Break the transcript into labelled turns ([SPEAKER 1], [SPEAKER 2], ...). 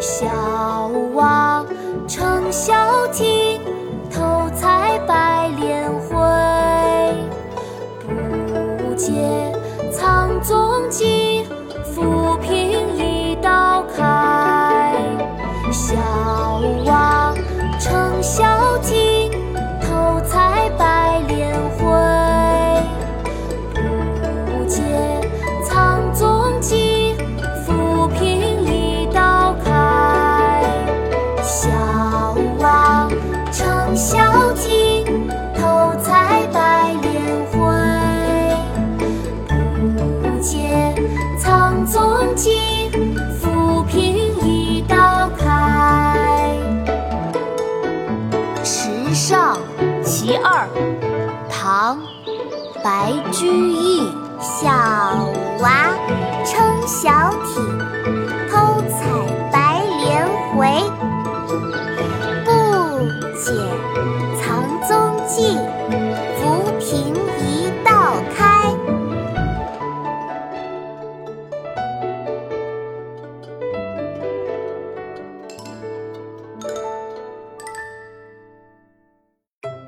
[SPEAKER 1] 小娃撑小艇偷采白莲回不解藏踪迹其二唐白居易小娃。